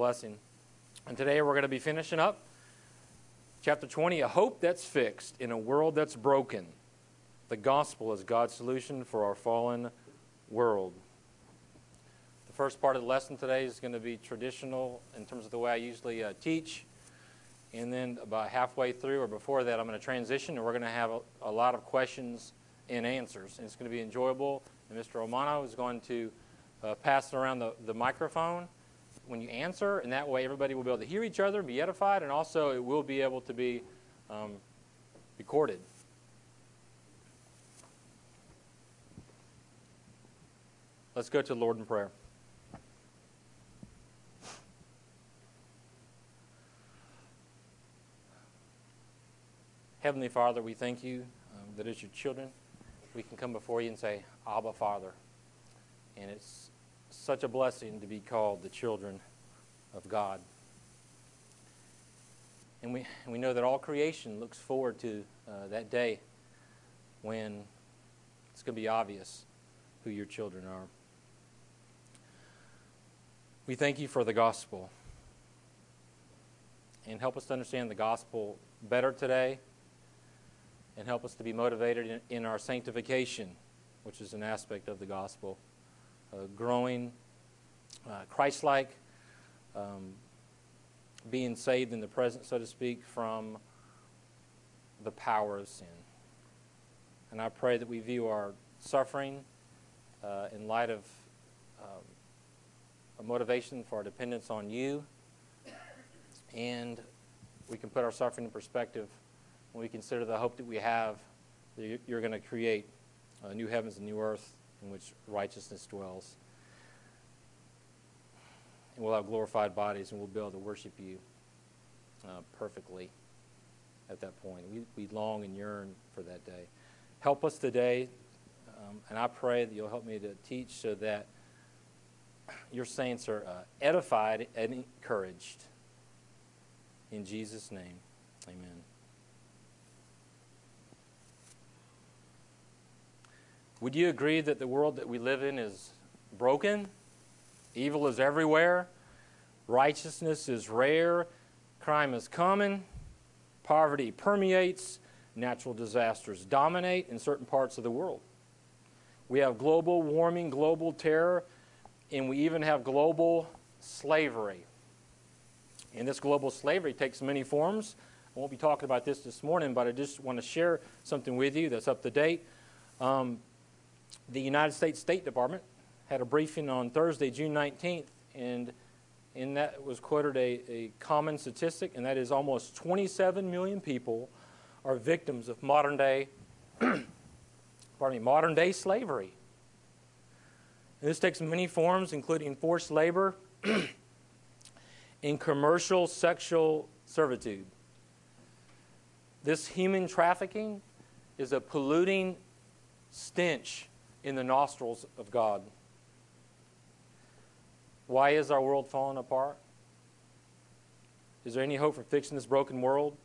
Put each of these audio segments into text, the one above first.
blessing. And today we're going to be finishing up chapter 20 A Hope That's Fixed in a World That's Broken. The gospel is God's solution for our fallen world. The first part of the lesson today is going to be traditional in terms of the way I usually uh, teach. And then about halfway through or before that, I'm going to transition and we're going to have a, a lot of questions and answers. And it's going to be enjoyable. And Mr. Romano is going to uh, pass around the, the microphone when you answer, and that way everybody will be able to hear each other, and be edified, and also it will be able to be um, recorded. Let's go to the Lord in prayer. Heavenly Father, we thank you um, that as your children, we can come before you and say, Abba, Father. And it's such a blessing to be called the children of God. And we, we know that all creation looks forward to uh, that day when it's going to be obvious who your children are. We thank you for the gospel. And help us to understand the gospel better today. And help us to be motivated in, in our sanctification, which is an aspect of the gospel. Uh, growing uh, Christ like, um, being saved in the present, so to speak, from the power of sin. And I pray that we view our suffering uh, in light of um, a motivation for our dependence on you. And we can put our suffering in perspective when we consider the hope that we have that you're going to create a new heavens and new earth in which righteousness dwells and we'll have glorified bodies, and we'll be able to worship you uh, perfectly at that point. We, we long and yearn for that day. Help us today, um, and I pray that you'll help me to teach so that your saints are uh, edified and encouraged. In Jesus' name, amen. Would you agree that the world that we live in is broken? Evil is everywhere. Righteousness is rare. Crime is common. Poverty permeates. Natural disasters dominate in certain parts of the world. We have global warming, global terror, and we even have global slavery. And this global slavery takes many forms. I won't be talking about this this morning, but I just want to share something with you that's up to date. Um, the United States State Department had a briefing on Thursday, June 19th, and in that was quoted a, a common statistic, and that is almost 27 million people are victims of modern day, pardon me, modern day slavery. And this takes many forms, including forced labor and commercial sexual servitude. This human trafficking is a polluting stench in the nostrils of God. Why is our world falling apart? Is there any hope for fixing this broken world?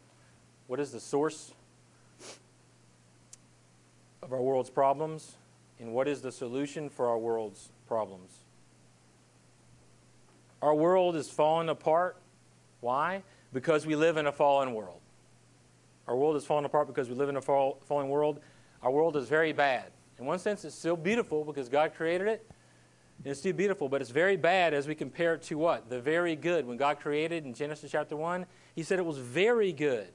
What is the source of our world's problems? And what is the solution for our world's problems? Our world is falling apart. Why? Because we live in a fallen world. Our world is falling apart because we live in a fallen world. Our world is very bad. In one sense, it's still beautiful because God created it. And it's still beautiful, but it's very bad as we compare it to what? The very good. When God created in Genesis chapter 1, He said it was very good.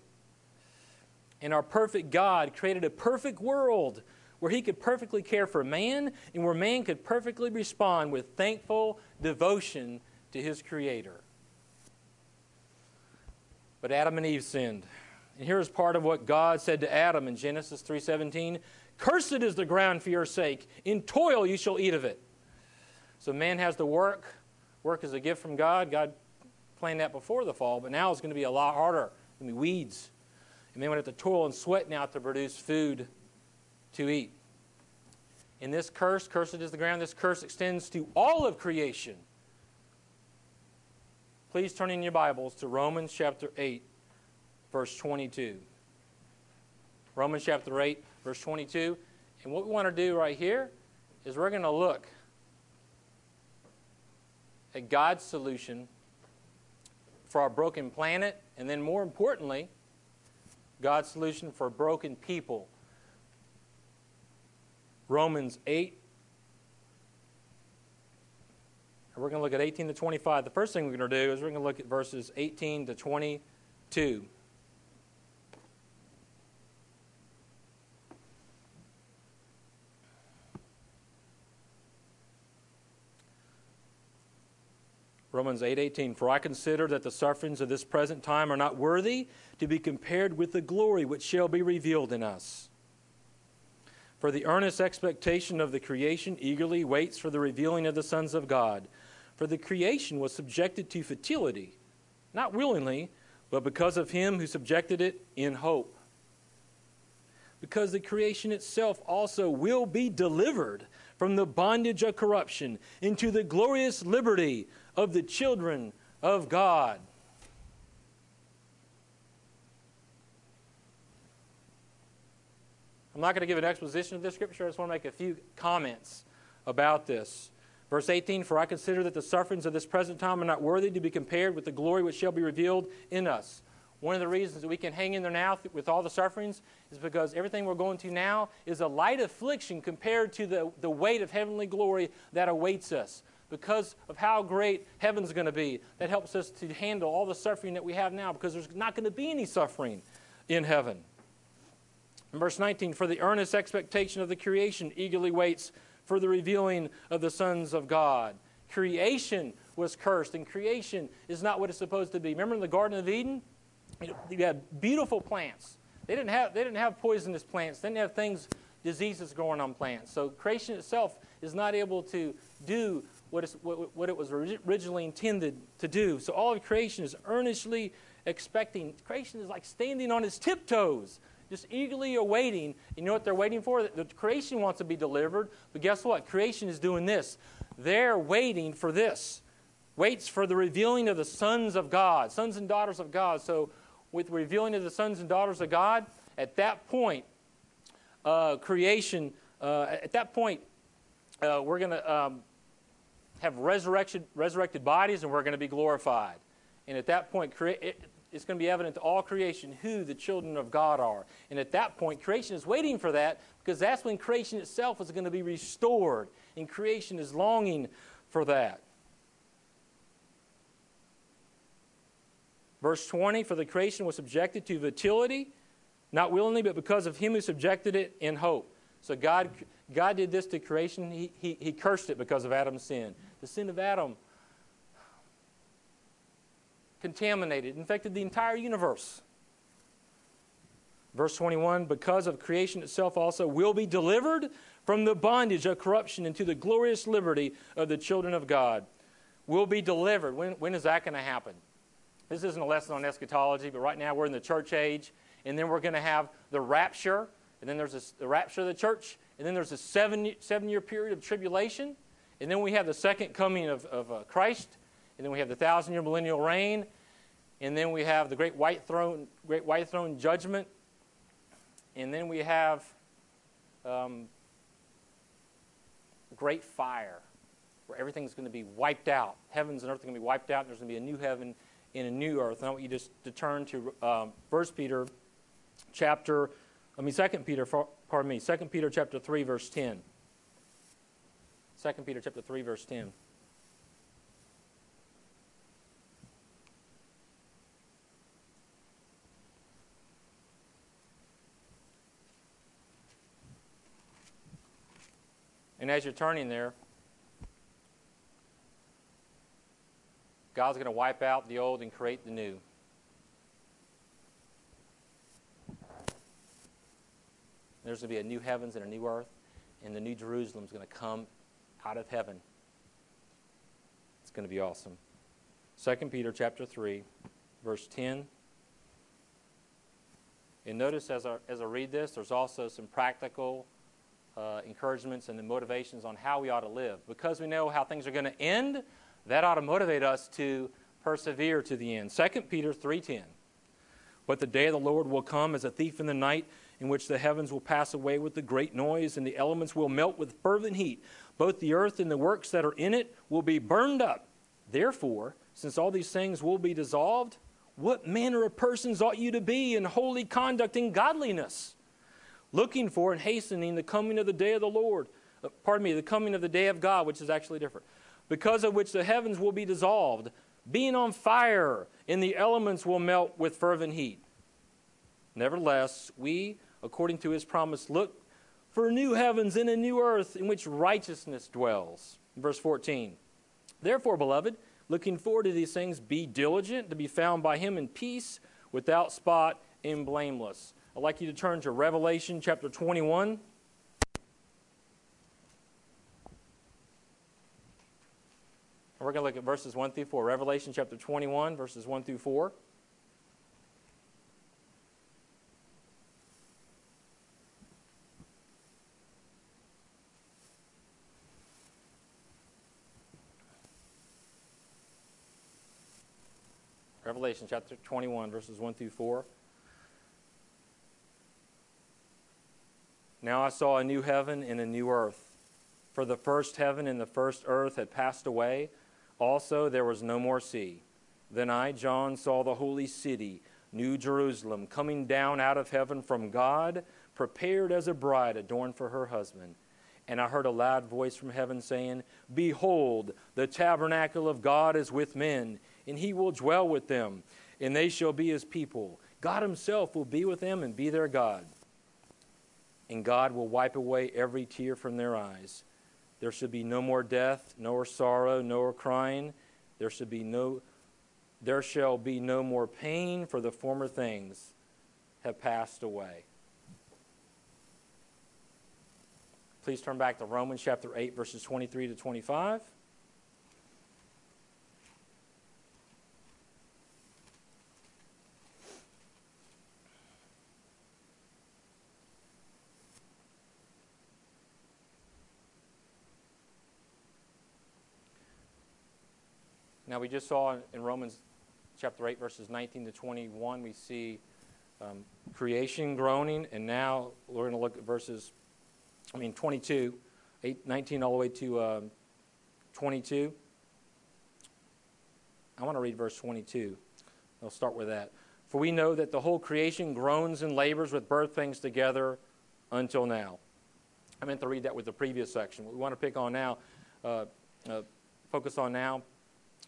And our perfect God created a perfect world where He could perfectly care for man and where man could perfectly respond with thankful devotion to His Creator. But Adam and Eve sinned. And here's part of what God said to Adam in Genesis 3:17, "Cursed is the ground for your sake; in toil you shall eat of it." So man has to work. Work is a gift from God. God planned that before the fall, but now it's going to be a lot harder. It's going to be weeds. And man would have to toil and sweat now to produce food to eat. In this curse, cursed is the ground, this curse extends to all of creation. Please turn in your Bibles to Romans chapter 8, verse 22. Romans chapter 8, verse 22. And what we want to do right here is we're going to look at God's solution for our broken planet, and then more importantly, God's solution for broken people. Romans 8. We're going to look at 18 to 25. The first thing we're going to do is we're going to look at verses 18 to 22. Romans 8:18 For I consider that the sufferings of this present time are not worthy to be compared with the glory which shall be revealed in us. For the earnest expectation of the creation eagerly waits for the revealing of the sons of God. For the creation was subjected to futility, not willingly, but because of him who subjected it in hope. Because the creation itself also will be delivered from the bondage of corruption into the glorious liberty of the children of God. I'm not going to give an exposition of this scripture. I just want to make a few comments about this. Verse 18 For I consider that the sufferings of this present time are not worthy to be compared with the glory which shall be revealed in us. One of the reasons that we can hang in there now with all the sufferings is because everything we're going to now is a light affliction compared to the, the weight of heavenly glory that awaits us because of how great heaven's going to be. That helps us to handle all the suffering that we have now because there's not going to be any suffering in heaven. In verse 19, for the earnest expectation of the creation eagerly waits for the revealing of the sons of God. Creation was cursed, and creation is not what it's supposed to be. Remember in the Garden of Eden? You had beautiful plants. They didn't have, they didn't have poisonous plants, they didn't have things, diseases growing on plants. So creation itself is not able to do what, what, what it was originally intended to do. So all of creation is earnestly expecting. Creation is like standing on its tiptoes, just eagerly awaiting. You know what they're waiting for? The creation wants to be delivered, but guess what? Creation is doing this. They're waiting for this. Waits for the revealing of the sons of God, sons and daughters of God. So, with the revealing of the sons and daughters of God, at that point, uh, creation, uh, at that point, uh, we're going to um, have resurrection, resurrected bodies and we're going to be glorified. And at that point, it's going to be evident to all creation who the children of God are. And at that point, creation is waiting for that because that's when creation itself is going to be restored. And creation is longing for that. Verse 20 For the creation was subjected to futility, not willingly, but because of him who subjected it in hope. So God, God did this to creation. He, he, he cursed it because of Adam's sin. The sin of Adam contaminated, infected the entire universe. Verse 21 Because of creation itself also will be delivered from the bondage of corruption into the glorious liberty of the children of God. Will be delivered. When, when is that going to happen? This isn't a lesson on eschatology, but right now we're in the church age, and then we're going to have the rapture, and then there's the rapture of the church, and then there's a seven, seven year period of tribulation, and then we have the second coming of, of uh, Christ. And then we have the thousand year millennial reign. And then we have the great white throne, great white throne judgment. And then we have um, great fire, where everything's going to be wiped out. Heavens and earth are going to be wiped out. And there's going to be a new heaven and a new earth. And I want you just to turn to um, 1 Peter chapter, I mean 2 Peter, pardon me, 2 Peter chapter 3, verse 10. 2 Peter chapter 3 verse 10. And as you're turning there, God's going to wipe out the old and create the new. There's going to be a new heavens and a new earth, and the new Jerusalem is going to come out of heaven. It's going to be awesome. 2 Peter chapter 3, verse 10. And notice as I, as I read this, there's also some practical uh, encouragements and the motivations on how we ought to live. Because we know how things are going to end, that ought to motivate us to persevere to the end. 2 Peter 3.10. But the day of the Lord will come as a thief in the night, in which the heavens will pass away with a great noise, and the elements will melt with fervent heat. Both the earth and the works that are in it will be burned up. Therefore, since all these things will be dissolved, what manner of persons ought you to be in holy conduct and godliness, looking for and hastening the coming of the day of the Lord? Uh, pardon me, the coming of the day of God, which is actually different. Because of which the heavens will be dissolved, being on fire, and the elements will melt with fervent heat. Nevertheless, we, according to his promise, look for new heavens and a new earth in which righteousness dwells. Verse 14. Therefore, beloved, looking forward to these things, be diligent to be found by him in peace, without spot, and blameless. I'd like you to turn to Revelation chapter 21. We're going to look at verses 1 through 4. Revelation chapter 21, verses 1 through 4. Revelation chapter 21, verses 1 through 4. Now I saw a new heaven and a new earth. For the first heaven and the first earth had passed away also, there was no more sea. Then I, John, saw the holy city, New Jerusalem, coming down out of heaven from God, prepared as a bride adorned for her husband. And I heard a loud voice from heaven saying, Behold, the tabernacle of God is with men, and he will dwell with them, and they shall be his people. God himself will be with them and be their God. And God will wipe away every tear from their eyes there should be no more death, nor sorrow, nor crying. There should be no there shall be no more pain, for the former things have passed away. Please turn back to Romans chapter 8, verses 23 to 25. Now, we just saw in Romans chapter 8, verses 19 to 21, we see um, creation groaning, and now we're going to look at verses, I mean, 22, 8, 19 all the way to um, 22. I want to read verse 22. I'll start with that. For we know that the whole creation groans and labors with birth things together until now. I meant to read that with the previous section. What we want to pick on now, uh, uh, focus on now,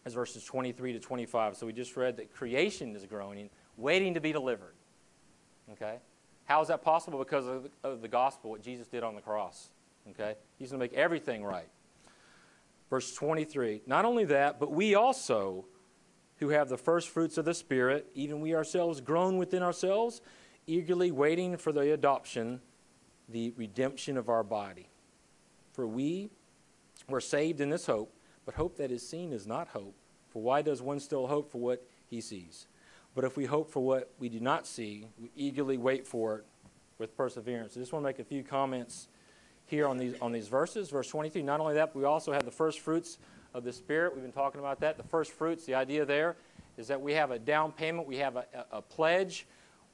is verses 23 to 25. So we just read that creation is groaning, waiting to be delivered. Okay? How is that possible? Because of the, of the gospel, what Jesus did on the cross. Okay? He's going to make everything right. Verse 23 Not only that, but we also, who have the first fruits of the Spirit, even we ourselves groan within ourselves, eagerly waiting for the adoption, the redemption of our body. For we were saved in this hope. But hope that is seen is not hope. For why does one still hope for what he sees? But if we hope for what we do not see, we eagerly wait for it with perseverance. I just want to make a few comments here on these, on these verses. Verse 23, not only that, but we also have the first fruits of the Spirit. We've been talking about that. The first fruits, the idea there is that we have a down payment, we have a, a, a pledge.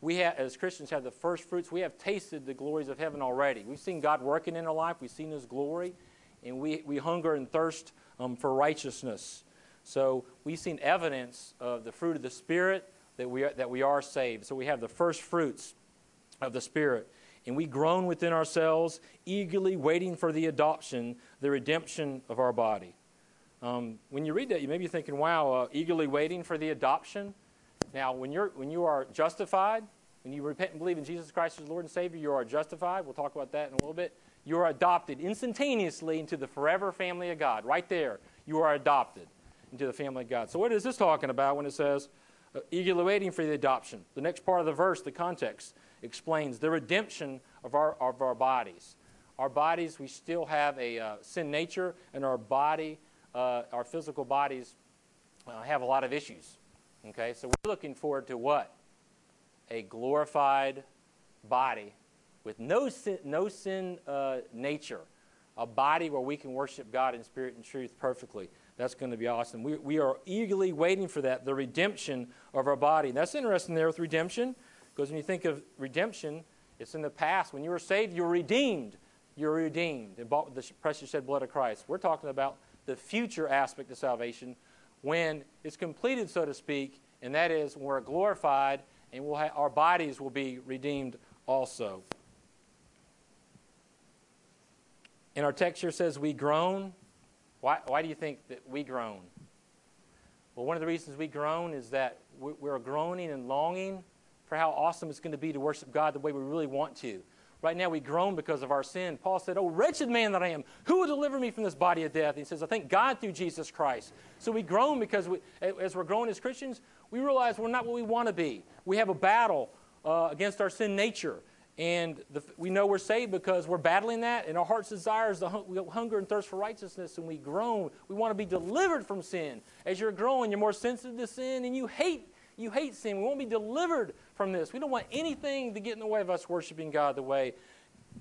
We have, as Christians, have the first fruits. We have tasted the glories of heaven already. We've seen God working in our life, we've seen His glory, and we, we hunger and thirst um, for righteousness. So we've seen evidence of the fruit of the Spirit that we, are, that we are saved. So we have the first fruits of the Spirit. And we groan within ourselves, eagerly waiting for the adoption, the redemption of our body. Um, when you read that, you may be thinking, wow, uh, eagerly waiting for the adoption. Now, when, you're, when you are justified, when you repent and believe in Jesus Christ as Lord and Savior, you are justified. We'll talk about that in a little bit you are adopted instantaneously into the forever family of God. Right there, you are adopted into the family of God. So, what is this talking about when it says, uh, eagerly waiting for the adoption? The next part of the verse, the context, explains the redemption of our, of our bodies. Our bodies, we still have a uh, sin nature, and our body, uh, our physical bodies, uh, have a lot of issues. Okay, so we're looking forward to what? A glorified body with no sin, no sin uh, nature, a body where we can worship God in spirit and truth perfectly. That's going to be awesome. We, we are eagerly waiting for that, the redemption of our body. That's interesting there with redemption, because when you think of redemption, it's in the past. When you were saved, you were redeemed. You're redeemed and bought with the precious shed blood of Christ. We're talking about the future aspect of salvation when it's completed, so to speak, and that is when we're glorified and we'll ha- our bodies will be redeemed also. And our text here says we groan. Why, why do you think that we groan? Well, one of the reasons we groan is that we're groaning and longing for how awesome it's going to be to worship God the way we really want to. Right now, we groan because of our sin. Paul said, Oh, wretched man that I am, who will deliver me from this body of death? he says, I thank God through Jesus Christ. So we groan because we, as we're growing as Christians, we realize we're not what we want to be. We have a battle uh, against our sin nature. And the, we know we're saved because we're battling that, and our heart's desire is the hunger and thirst for righteousness, and we groan. We want to be delivered from sin. As you're growing, you're more sensitive to sin, and you hate you hate sin. We want to be delivered from this. We don't want anything to get in the way of us worshiping God the way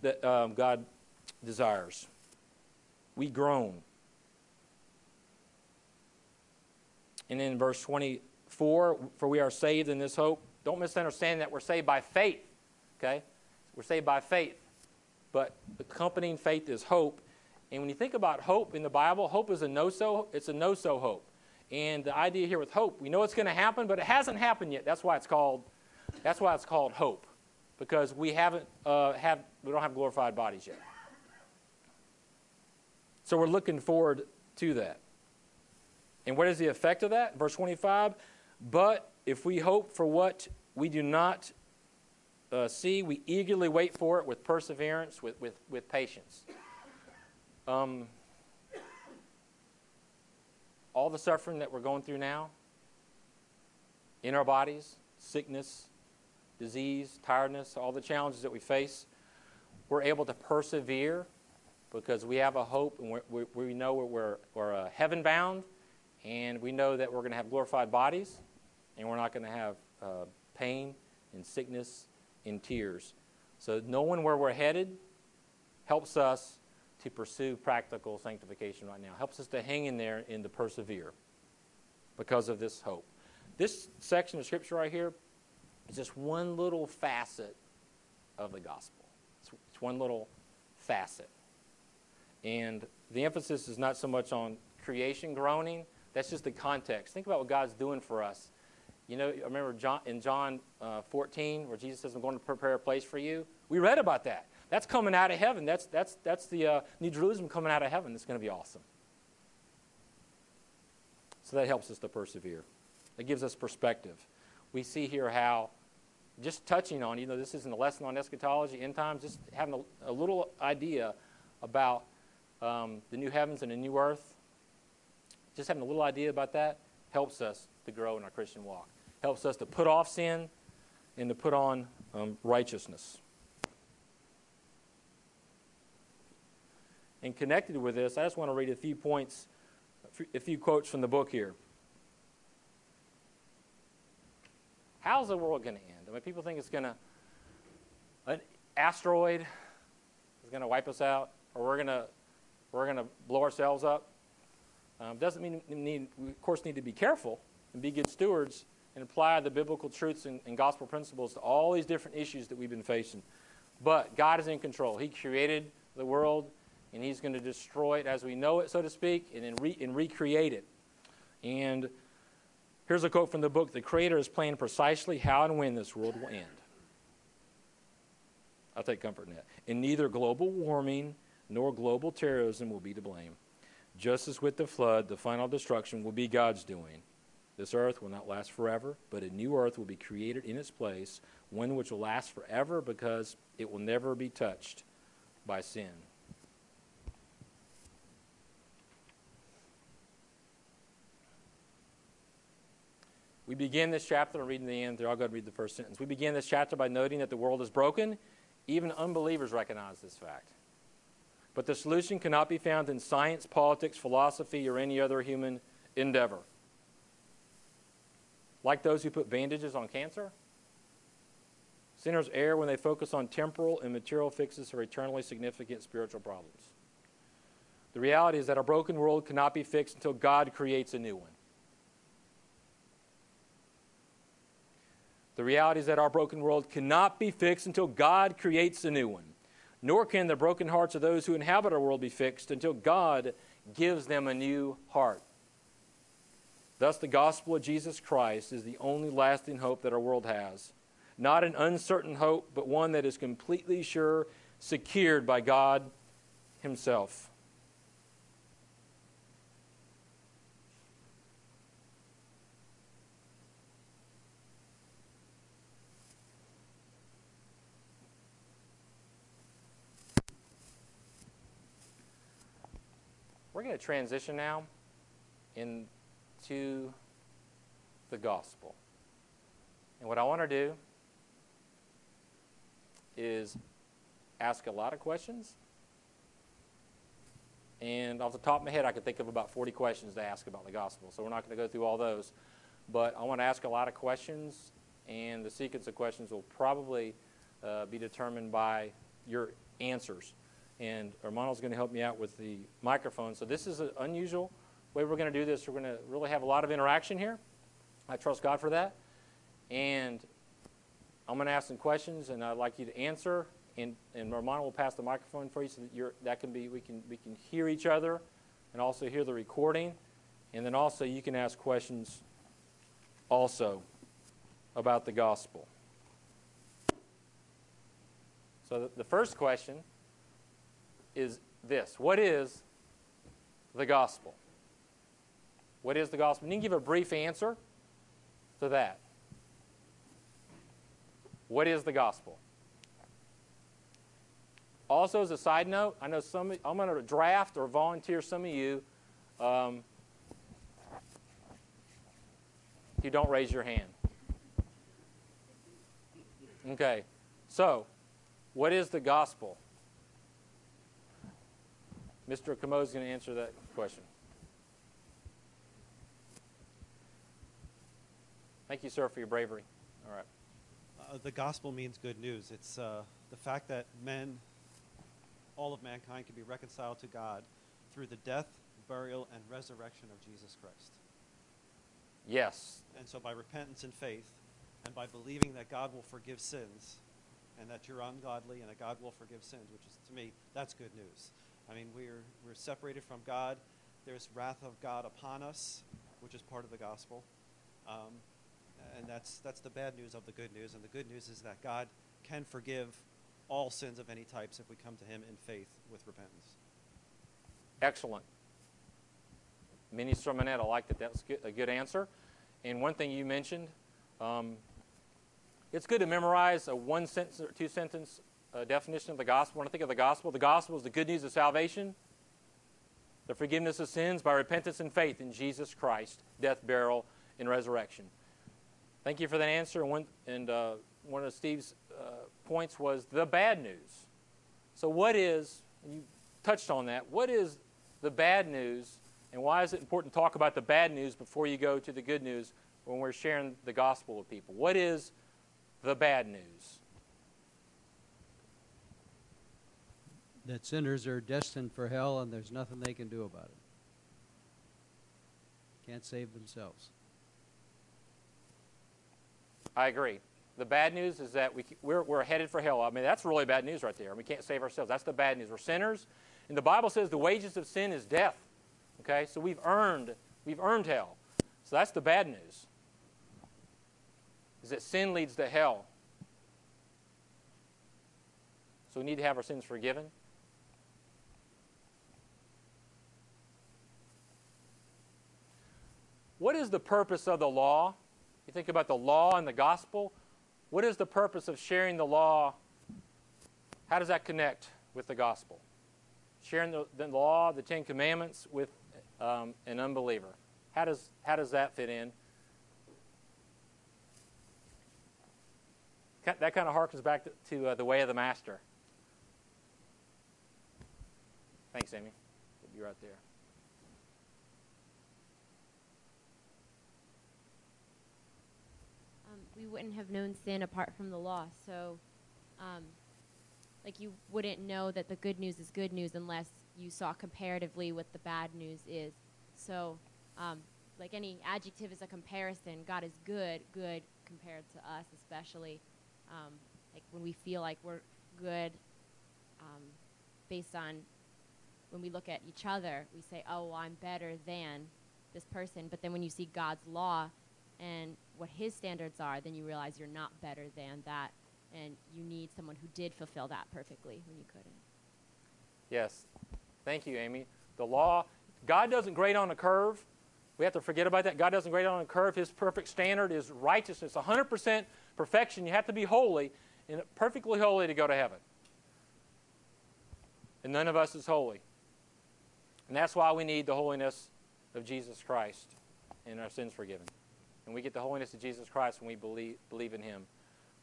that um, God desires. We groan. And in verse 24, for we are saved in this hope. Don't misunderstand that we're saved by faith. Okay? We're saved by faith. But accompanying faith is hope. And when you think about hope in the Bible, hope is a no-so, it's a no-so hope. And the idea here with hope, we know it's going to happen, but it hasn't happened yet. That's why it's called, that's why it's called hope, because we haven't uh, have we don't have glorified bodies yet. So we're looking forward to that. And what is the effect of that? Verse 25. But if we hope for what we do not uh, see, we eagerly wait for it with perseverance, with, with, with patience. Um, all the suffering that we're going through now in our bodies, sickness, disease, tiredness, all the challenges that we face, we're able to persevere because we have a hope and we we know we're, we're uh, heaven bound and we know that we're going to have glorified bodies and we're not going to have uh, pain and sickness in tears. So, knowing where we're headed helps us to pursue practical sanctification right now, helps us to hang in there and to persevere because of this hope. This section of Scripture right here is just one little facet of the gospel, it's, it's one little facet. And the emphasis is not so much on creation groaning, that's just the context. Think about what God's doing for us you know, I remember John, in John uh, 14, where Jesus says, I'm going to prepare a place for you. We read about that. That's coming out of heaven. That's, that's, that's the uh, New Jerusalem coming out of heaven. It's going to be awesome. So that helps us to persevere. It gives us perspective. We see here how, just touching on, you know, this isn't a lesson on eschatology, end times, just having a, a little idea about um, the new heavens and the new earth, just having a little idea about that helps us to grow in our Christian walk helps us to put off sin and to put on um, righteousness. And connected with this, I just want to read a few points, a few quotes from the book here. How's the world going to end? I mean, people think it's going to, an asteroid is going to wipe us out, or we're going to, we're going to blow ourselves up. Um, doesn't mean need, we, of course, need to be careful and be good stewards and apply the biblical truths and, and gospel principles to all these different issues that we've been facing. But God is in control. He created the world, and He's going to destroy it as we know it, so to speak, and, then re- and recreate it. And here's a quote from the book The Creator has planned precisely how and when this world will end. I'll take comfort in that. And neither global warming nor global terrorism will be to blame. Just as with the flood, the final destruction will be God's doing. This earth will not last forever, but a new earth will be created in its place, one which will last forever because it will never be touched by sin. We begin this chapter, I'm reading the end I'll go read the first sentence. We begin this chapter by noting that the world is broken. Even unbelievers recognize this fact. But the solution cannot be found in science, politics, philosophy, or any other human endeavor. Like those who put bandages on cancer? Sinners err when they focus on temporal and material fixes for eternally significant spiritual problems. The reality is that our broken world cannot be fixed until God creates a new one. The reality is that our broken world cannot be fixed until God creates a new one. Nor can the broken hearts of those who inhabit our world be fixed until God gives them a new heart. Thus, the gospel of Jesus Christ is the only lasting hope that our world has. Not an uncertain hope, but one that is completely sure, secured by God Himself. We're going to transition now into the gospel. And what I want to do is ask a lot of questions. And off the top of my head, I could think of about 40 questions to ask about the gospel. So we're not going to go through all those. But I want to ask a lot of questions, and the sequence of questions will probably uh, be determined by your answers and Armando's going to help me out with the microphone. So this is an unusual way we're going to do this. We're going to really have a lot of interaction here. I trust God for that. And I'm going to ask some questions, and I'd like you to answer. And, and Armando will pass the microphone for you so that that can be we can we can hear each other, and also hear the recording, and then also you can ask questions. Also, about the gospel. So the, the first question is this What is the gospel? What is the gospel? You can give a brief answer to that. What is the gospel? Also, as a side note, I know some. I'm going to draft or volunteer some of you. Um, you don't raise your hand. Okay, so what is the gospel? Mr. Camo is going to answer that question. Thank you, sir, for your bravery. All right. Uh, the gospel means good news. It's uh, the fact that men, all of mankind, can be reconciled to God through the death, burial, and resurrection of Jesus Christ. Yes. And so by repentance and faith, and by believing that God will forgive sins, and that you're ungodly and that God will forgive sins, which is, to me, that's good news. I mean, we're, we're separated from God. There's wrath of God upon us, which is part of the gospel. Um, and that's, that's the bad news of the good news. And the good news is that God can forgive all sins of any types if we come to Him in faith with repentance. Excellent. Mini sermonette. I like that. That's a good answer. And one thing you mentioned, um, it's good to memorize a one sentence or two sentence uh, definition of the gospel. When I think of the gospel, the gospel is the good news of salvation, the forgiveness of sins by repentance and faith in Jesus Christ, death, burial, and resurrection. Thank you for that answer. And one, and, uh, one of Steve's uh, points was the bad news. So, what is, you touched on that, what is the bad news, and why is it important to talk about the bad news before you go to the good news when we're sharing the gospel with people? What is the bad news? that sinners are destined for hell and there's nothing they can do about it. Can't save themselves. I agree. The bad news is that we, we're, we're headed for hell. I mean, that's really bad news right there. We can't save ourselves. That's the bad news. We're sinners. And the Bible says the wages of sin is death. Okay? So we've earned, we've earned hell. So that's the bad news. Is that sin leads to hell. So we need to have our sins forgiven. What is the purpose of the law? You think about the law and the gospel. What is the purpose of sharing the law? How does that connect with the gospel? Sharing the, the law, the Ten Commandments with um, an unbeliever. How does, how does that fit in? That kind of harkens back to, to uh, the way of the master. Thanks, Amy. You're right there. We wouldn't have known sin apart from the law. So, um, like, you wouldn't know that the good news is good news unless you saw comparatively what the bad news is. So, um, like any adjective is a comparison. God is good, good compared to us, especially um, like when we feel like we're good, um, based on when we look at each other, we say, "Oh, well, I'm better than this person. But then when you see God's law and what His standards are, then you realize you're not better than that, and you need someone who did fulfill that perfectly when you couldn't. Yes. Thank you, Amy. The law, God doesn't grade on a curve. We have to forget about that. God doesn't grade on a curve. His perfect standard is righteousness, 100% perfection. You have to be holy and perfectly holy to go to heaven. And none of us is holy. And that's why we need the holiness of Jesus Christ and our sins forgiven. And we get the holiness of Jesus Christ when we believe, believe in Him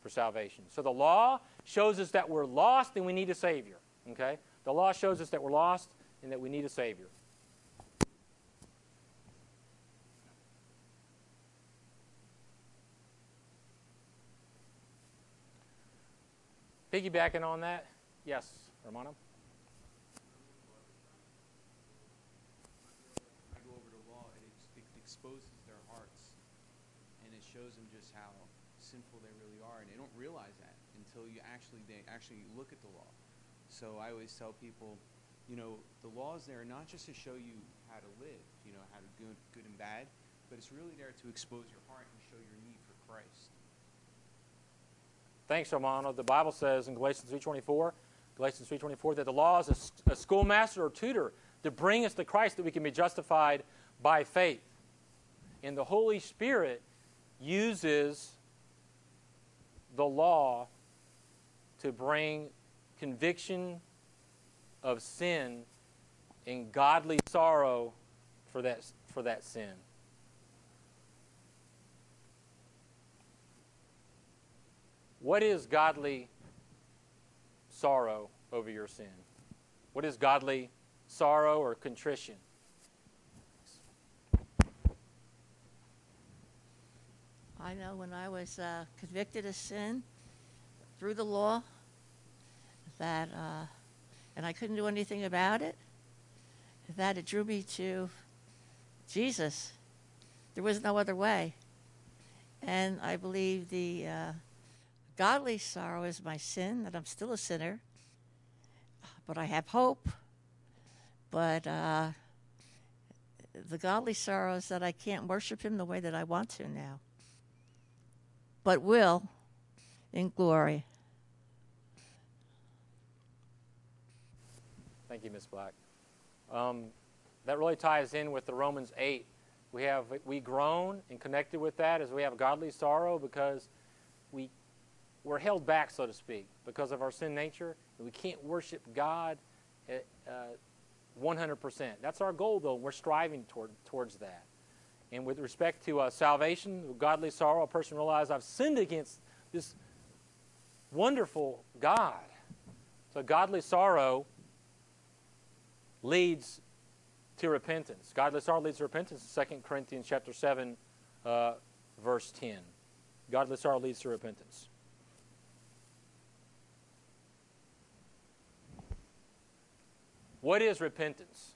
for salvation. So the law shows us that we're lost and we need a Savior. Okay? The law shows us that we're lost and that we need a Savior. Piggybacking on that, yes, Romano? I go over the law, it, it exposes their hearts, it shows them just how sinful they really are, and they don't realize that until you actually they actually look at the law. So I always tell people, you know, the law is there not just to show you how to live, you know, how to good, good and bad, but it's really there to expose your heart and show your need for Christ. Thanks, Romano. The Bible says in Galatians 3.24, Galatians 3.24, that the law is a schoolmaster or tutor to bring us to Christ that we can be justified by faith. And the Holy Spirit uses the law to bring conviction of sin and godly sorrow for that, for that sin. What is godly sorrow over your sin? What is godly sorrow or contrition? I know when I was uh, convicted of sin through the law, that, uh, and I couldn't do anything about it, that it drew me to Jesus. There was no other way. And I believe the uh, godly sorrow is my sin, that I'm still a sinner, but I have hope. But uh, the godly sorrow is that I can't worship Him the way that I want to now but will in glory. Thank you, Ms. Black. Um, that really ties in with the Romans 8. We have we groan and connected with that as we have godly sorrow because we we're held back, so to speak, because of our sin nature, we can't worship God at uh, 100%. That's our goal, though. We're striving toward, towards that. And with respect to uh, salvation, godly sorrow, a person realizes I've sinned against this wonderful God. So godly sorrow leads to repentance. Godly sorrow leads to repentance. 2 Corinthians chapter 7, uh, verse 10. Godly sorrow leads to repentance. What is repentance?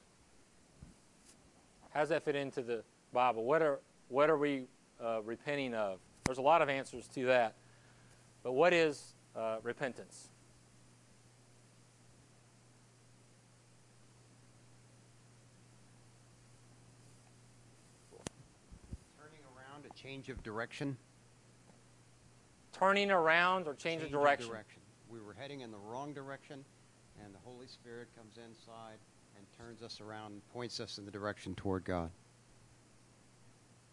How does that fit into the Bible? What are, what are we uh, repenting of? There's a lot of answers to that. But what is uh, repentance? Turning around, a change of direction. Turning around or change, of direction? We were heading in the wrong direction, and the Holy Spirit comes inside and turns us around and points us in the direction toward God.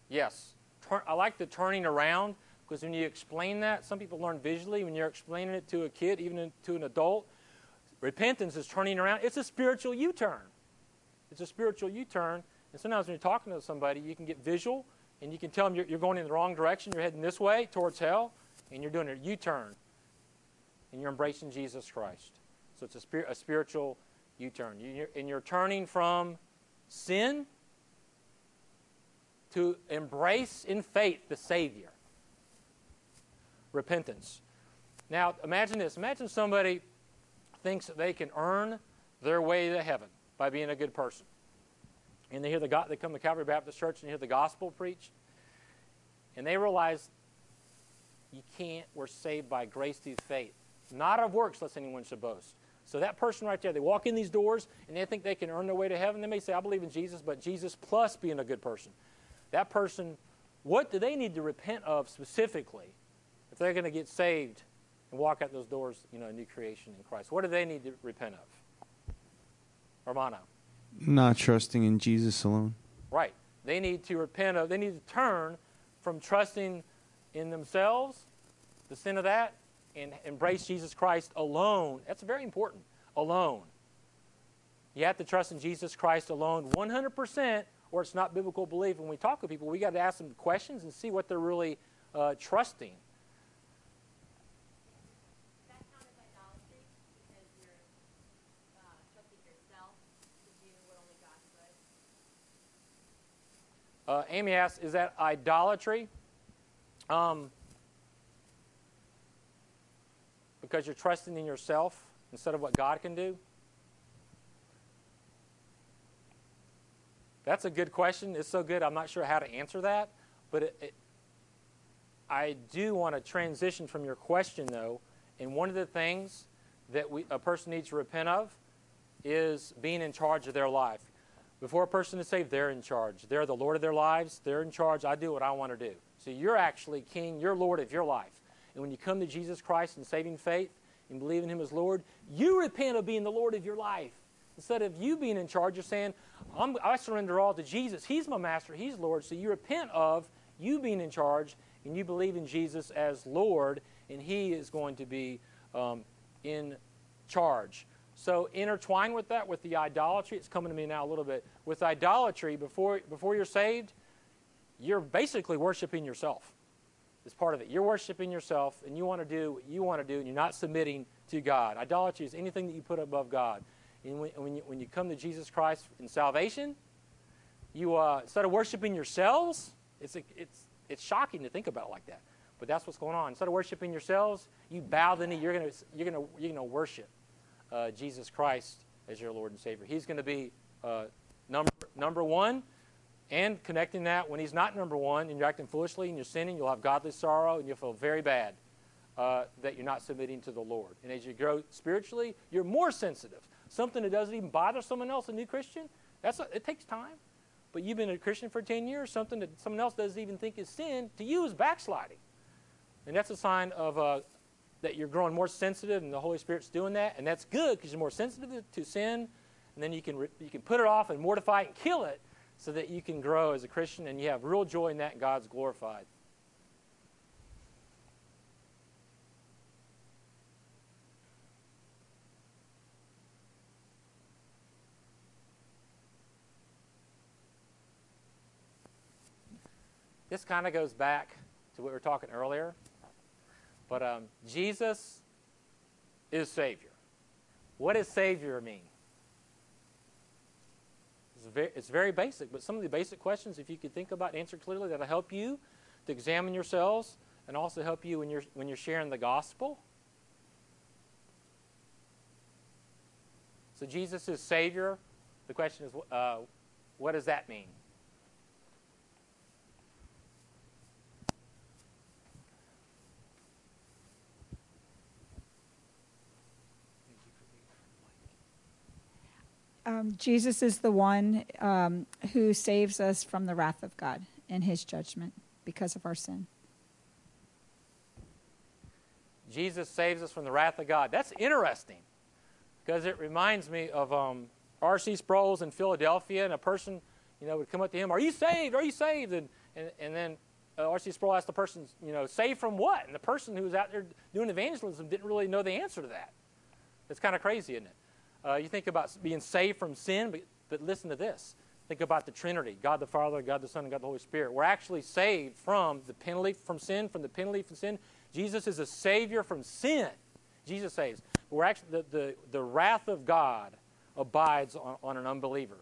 Yes. Turn, I like the turning around because when you explain that, some people learn visually. When you're explaining it to a kid, even to an adult, repentance is turning around. It's a spiritual U turn. It's a spiritual U turn. And sometimes when you're talking to somebody, you can get visual and you can tell them you're, you're going in the wrong direction. You're heading this way towards hell, and you're doing a U turn. And you're embracing Jesus Christ. So it's a, spir- a spiritual U turn. You, and you're turning from sin to embrace in faith the Savior. Repentance. Now, imagine this. Imagine somebody thinks that they can earn their way to heaven by being a good person. And they hear the they come to Calvary Baptist Church and hear the gospel preached, and they realize you can't. We're saved by grace through faith, not of works, lest anyone should boast. So that person right there, they walk in these doors and they think they can earn their way to heaven. They may say, I believe in Jesus, but Jesus plus being a good person. That person, what do they need to repent of specifically if they're going to get saved and walk out those doors, you know, a new creation in Christ? What do they need to repent of? Romano. Not trusting in Jesus alone. Right. They need to repent of, they need to turn from trusting in themselves, the sin of that, and embrace Jesus Christ alone. That's very important. Alone. You have to trust in Jesus Christ alone 100%, or it's not biblical belief. When we talk with people, we got to ask them questions and see what they're really uh, trusting. That count as idolatry because you're uh, trusting yourself to do what only God could. Uh, Amy asks, is that idolatry? Um, because you're trusting in yourself instead of what God can do? That's a good question. It's so good, I'm not sure how to answer that. But it, it, I do want to transition from your question, though. And one of the things that we, a person needs to repent of is being in charge of their life. Before a person is saved, they're in charge. They're the Lord of their lives. They're in charge. I do what I want to do. So you're actually king. You're Lord of your life. And when you come to Jesus Christ in saving faith and believe in Him as Lord, you repent of being the Lord of your life. Instead of you being in charge, you're saying, i surrender all to Jesus. He's my master. He's Lord. So you repent of you being in charge and you believe in Jesus as Lord, and He is going to be um, in charge. So intertwine with that, with the idolatry, it's coming to me now a little bit. With idolatry, before, before you're saved, you're basically worshiping yourself It's part of it. You're worshiping yourself, and you want to do what you want to do, and you're not submitting to God. Idolatry is anything that you put above God. And when, when, you, when you come to Jesus Christ in salvation, you uh, instead of worshiping yourselves, it's, it's, it's shocking to think about like that. But that's what's going on. Instead of worshiping yourselves, you bow the knee. You're going you're gonna, you're gonna worship uh, Jesus Christ as your Lord and Savior. He's going to be uh, number, number one. And connecting that when he's not number one and you're acting foolishly and you're sinning, you'll have godly sorrow and you'll feel very bad uh, that you're not submitting to the Lord. And as you grow spiritually, you're more sensitive. Something that doesn't even bother someone else, a new Christian, that's a, it takes time. But you've been a Christian for 10 years, something that someone else doesn't even think is sin, to you is backsliding. And that's a sign of uh, that you're growing more sensitive and the Holy Spirit's doing that. And that's good because you're more sensitive to sin. And then you can, you can put it off and mortify it and kill it so that you can grow as a Christian and you have real joy in that and God's glorified. This kind of goes back to what we were talking earlier. But um, Jesus is Savior. What does Savior mean? It's very, it's very basic, but some of the basic questions, if you could think about answer clearly, that'll help you to examine yourselves and also help you when you're, when you're sharing the gospel. So Jesus is Savior. The question is, uh, what does that mean? Um, Jesus is the one um, who saves us from the wrath of God and his judgment because of our sin. Jesus saves us from the wrath of God. That's interesting because it reminds me of um, R.C. Sproul's in Philadelphia, and a person, you know, would come up to him, "Are you saved? Are you saved?" And and, and then uh, R.C. Sproul asked the person, you know, saved from what? And the person who was out there doing evangelism didn't really know the answer to that. It's kind of crazy, isn't it? Uh, you think about being saved from sin, but, but listen to this. Think about the Trinity God the Father, God the Son, and God the Holy Spirit. We're actually saved from the penalty from sin, from the penalty from sin. Jesus is a Savior from sin. Jesus saves. We're actually, the, the, the wrath of God abides on, on an unbeliever.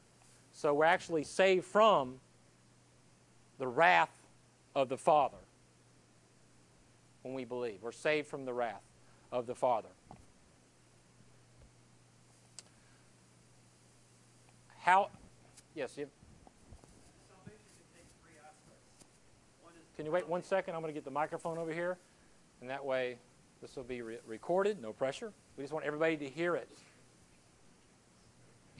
So we're actually saved from the wrath of the Father when we believe. We're saved from the wrath of the Father. How, yes, you, can you wait one second? I'm going to get the microphone over here, and that way this will be re- recorded, no pressure. We just want everybody to hear it.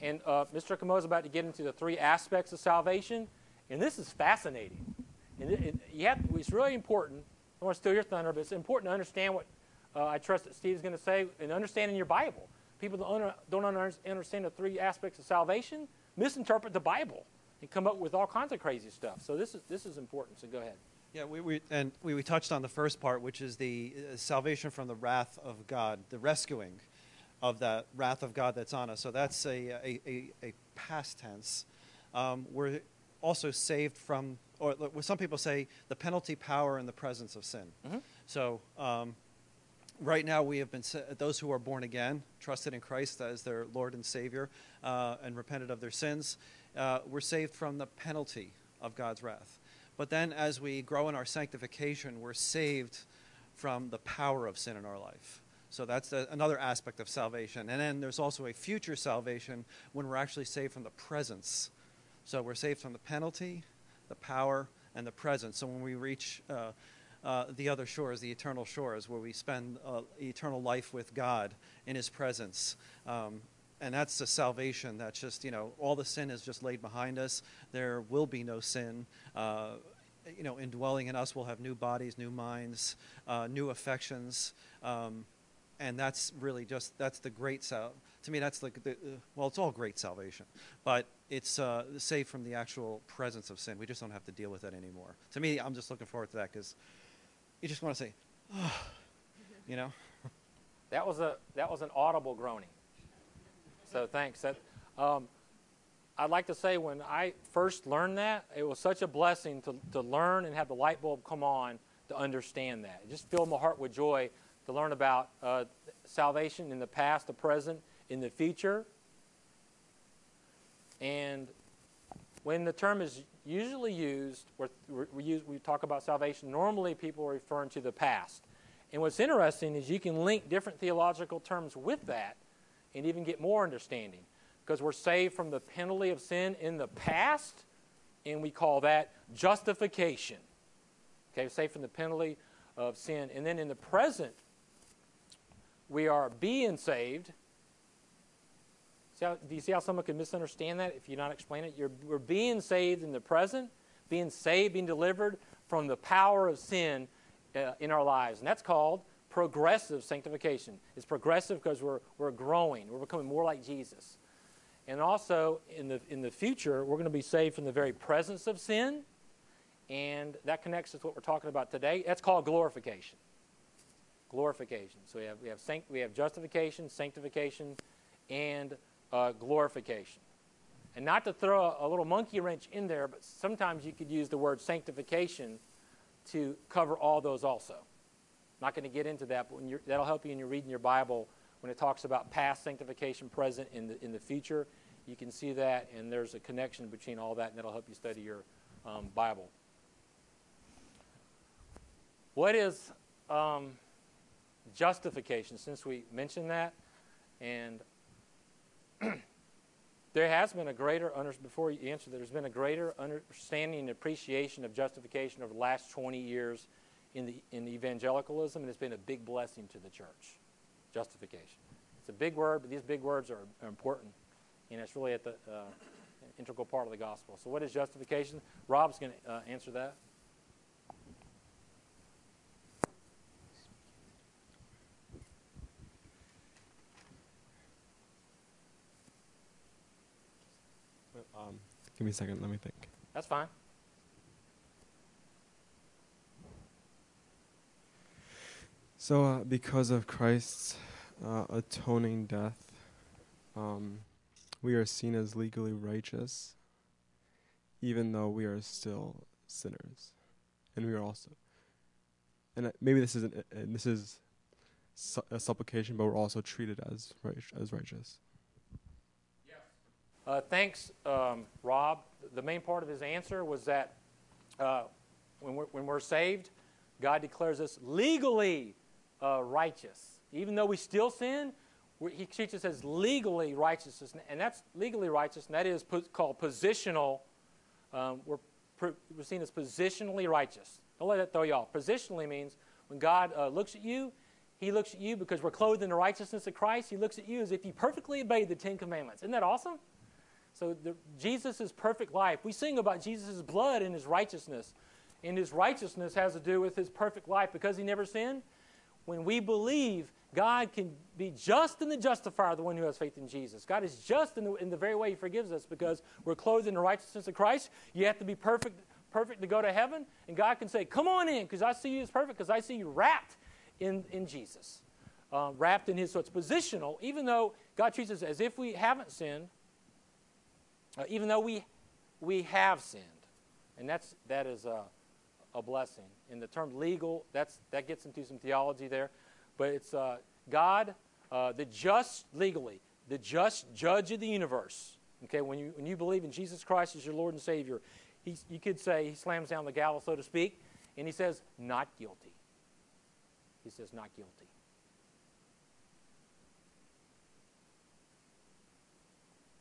And uh, Mr. Kamo is about to get into the three aspects of salvation, and this is fascinating. And it, it, have, it's really important. I want to steal your thunder, but it's important to understand what uh, I trust that Steve is going to say and understanding your Bible. People don't, don't under, understand the three aspects of salvation, misinterpret the Bible, and come up with all kinds of crazy stuff. So this is, this is important, so go ahead. Yeah, we, we, and we, we touched on the first part, which is the uh, salvation from the wrath of God, the rescuing of that wrath of God that's on us. So that's a, a, a, a past tense. Um, we're also saved from, or some people say, the penalty, power, and the presence of sin. Mhm. So um, right now we have been those who are born again, trusted in Christ as their Lord and Savior, uh, and repented of their sins. Uh, we're saved from the penalty of God's wrath. But then, as we grow in our sanctification, we're saved from the power of sin in our life. So that's the, another aspect of salvation. And then there's also a future salvation when we're actually saved from the presence. So we're saved from the penalty, the power, and the presence. So when we reach uh, uh, the other shores, the eternal shores, where we spend uh, eternal life with God in His presence. Um, and that's the salvation that's just, you know, all the sin is just laid behind us. There will be no sin. Uh, you know, indwelling in us, we'll have new bodies, new minds, uh, new affections. Um, and that's really just, that's the great sal. To me, that's like the, uh, well, it's all great salvation. But it's uh, saved from the actual presence of sin. We just don't have to deal with it anymore. To me, I'm just looking forward to that because you just want to say, oh, you know? That was, a, that was an audible groaning. So thanks. That, um, I'd like to say when I first learned that, it was such a blessing to, to learn and have the light bulb come on to understand that. It just filled my heart with joy to learn about uh, salvation in the past, the present, in the future. And when the term is usually used, we're, use, we talk about salvation, normally people are referring to the past. And what's interesting is you can link different theological terms with that and even get more understanding because we're saved from the penalty of sin in the past, and we call that justification. Okay, saved from the penalty of sin. And then in the present, we are being saved. See how, do you see how someone can misunderstand that if you not explain it? You're, we're being saved in the present, being saved, being delivered from the power of sin uh, in our lives. And that's called progressive sanctification. It's progressive because we're, we're growing, we're becoming more like Jesus. And also, in the, in the future, we're going to be saved from the very presence of sin. And that connects with what we're talking about today. That's called glorification. Glorification. So we have, we have, sanct- we have justification, sanctification, and uh, glorification. And not to throw a, little monkey wrench in there, but sometimes you could use the word sanctification to cover all those also. Not going to get into that, but that'll help you when you're reading your Bible when it talks about past sanctification, present, in the in the future. You can see that, and there's a connection between all that, and that'll help you study your um, Bible. What is um, justification? Since we mentioned that, and there has been a greater before you answer there's been a greater understanding and appreciation of justification over the last 20 years in the in evangelicalism and it's been a big blessing to the church. Justification. It's a big word but these big words are, are important and it's really at the uh, integral part of the gospel. So what is justification? Rob's going to uh, answer that Um, give me a second. Let me think. that's fine So, uh, because of Christ's uh, atoning death, um, we are seen as legally righteous, even though we are still sinners, and we are also. And uh, maybe this isn't. Uh, and this is su- a supplication, but we're also treated as right- as righteous. Uh, thanks, um, Rob. The main part of his answer was that uh, when, we're, when we're saved, God declares us legally uh, righteous. Even though we still sin, we, He treats us as legally righteous. And that's legally righteous, and that is po- called positional. Um, we're, we're seen as positionally righteous. Don't let that throw you off. Positionally means when God uh, looks at you, He looks at you because we're clothed in the righteousness of Christ. He looks at you as if you perfectly obeyed the Ten Commandments. Isn't that awesome? So Jesus' perfect life. We sing about Jesus' blood and his righteousness. And his righteousness has to do with his perfect life because he never sinned. When we believe God can be just in the justifier, the one who has faith in Jesus. God is just in the, in the very way he forgives us because we're clothed in the righteousness of Christ. You have to be perfect, perfect to go to heaven. And God can say, Come on in because I see you as perfect because I see you wrapped in, in Jesus. Uh, wrapped in his. So it's positional, even though God treats us as if we haven't sinned, uh, even though we, we have sinned. And that's, that is a, a blessing. In the term legal, that's, that gets into some theology there. But it's uh, God, uh, the just legally, the just judge of the universe. Okay, when you, when you believe in Jesus Christ as your Lord and Savior, he, you could say he slams down the gavel, so to speak, and he says, not guilty. He says, not guilty.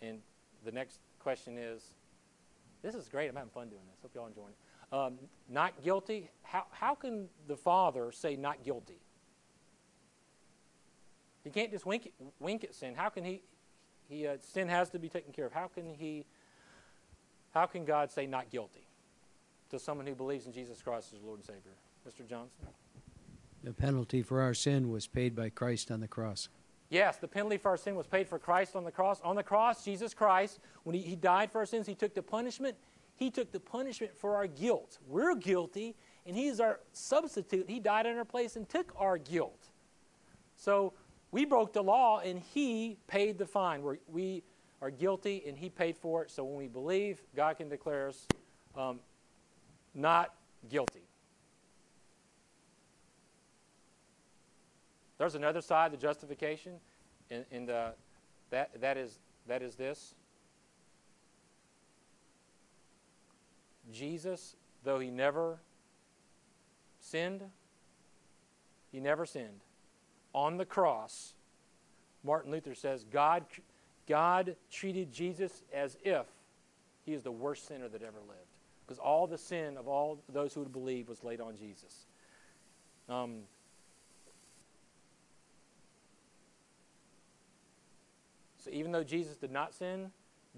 And the next question is this is great. I'm having fun doing this. Hope y'all enjoying it. Um, not guilty. How, how can the father say not guilty? He can't just wink, wink at sin. How can he? He uh, sin has to be taken care of. How can he? How can God say not guilty to someone who believes in Jesus Christ as Lord and Savior? Mr. Johnson. The penalty for our sin was paid by Christ on the cross. Yes, the penalty for our sin was paid for Christ on the cross. On the cross, Jesus Christ, when he, he died for our sins, he took the punishment. He took the punishment for our guilt. We're guilty, and he's our substitute. He died in our place and took our guilt. So we broke the law, and he paid the fine. We're, we are guilty, and he paid for it. So when we believe, God can declare us um, not guilty. There's another side to justification, and, and that, that, is, that is this. Jesus, though he never sinned, he never sinned. On the cross, Martin Luther says, God, God treated Jesus as if he is the worst sinner that ever lived. Because all the sin of all those who would believe was laid on Jesus. Um, So even though Jesus did not sin,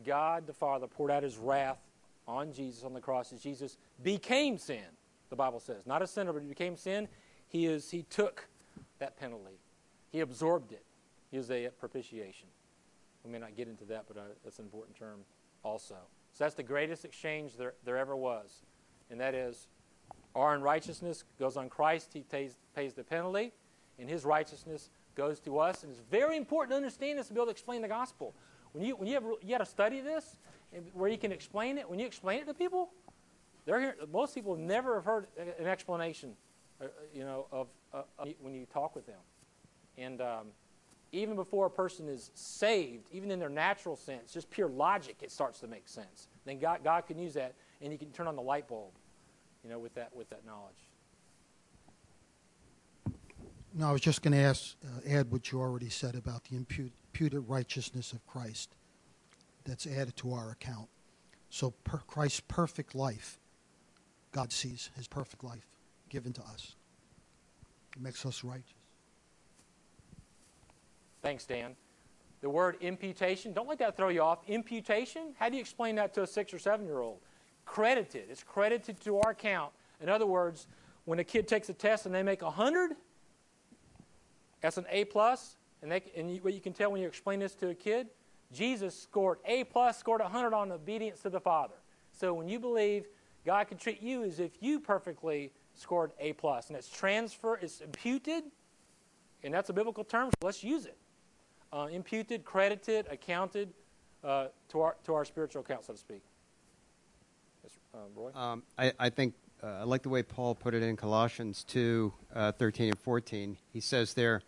God the Father poured out his wrath on Jesus on the cross as Jesus became sin, the Bible says. Not a sinner, but he became sin. He, is, he took that penalty, he absorbed it. He was a propitiation. We may not get into that, but uh, that's an important term also. So that's the greatest exchange there, there ever was. And that is our unrighteousness goes on Christ, he pays, pays the penalty, and his righteousness goes to us. And it's very important to understand this to be able to explain the gospel. When you, when you, have, you got to study this, where you can explain it, when you explain it to people, they're here, most people never have heard an explanation, uh, you know, of, uh, of, when you talk with them. And um, even before a person is saved, even in their natural sense, just pure logic, it starts to make sense. Then God, God can use that, and you can turn on the light bulb, you know, with that with that knowledge. No, I was just going to ask, uh, add what you already said about the imputed righteousness of Christ that's added to our account. So per Christ's perfect life, God sees his perfect life given to us. It makes us righteous. Thanks, Dan. The word imputation, don't let that throw you off. Imputation, how do you explain that to a six or seven year old? Credited. It's credited to our account. In other words, when a kid takes a test and they make 100, that's an A plus, and, they, and you, what you can tell when you explain this to a kid, Jesus scored A plus, scored 100 on obedience to the Father. So when you believe, God can treat you as if you perfectly scored A plus, and it's transfer, it's imputed, and that's a biblical term. So let's use it. Uh, imputed, credited, accounted uh, to our to our spiritual account, so to speak. Yes, uh, Roy. Um, I, I think uh, I like the way Paul put it in Colossians 2 uh, 13 and 14. He says there,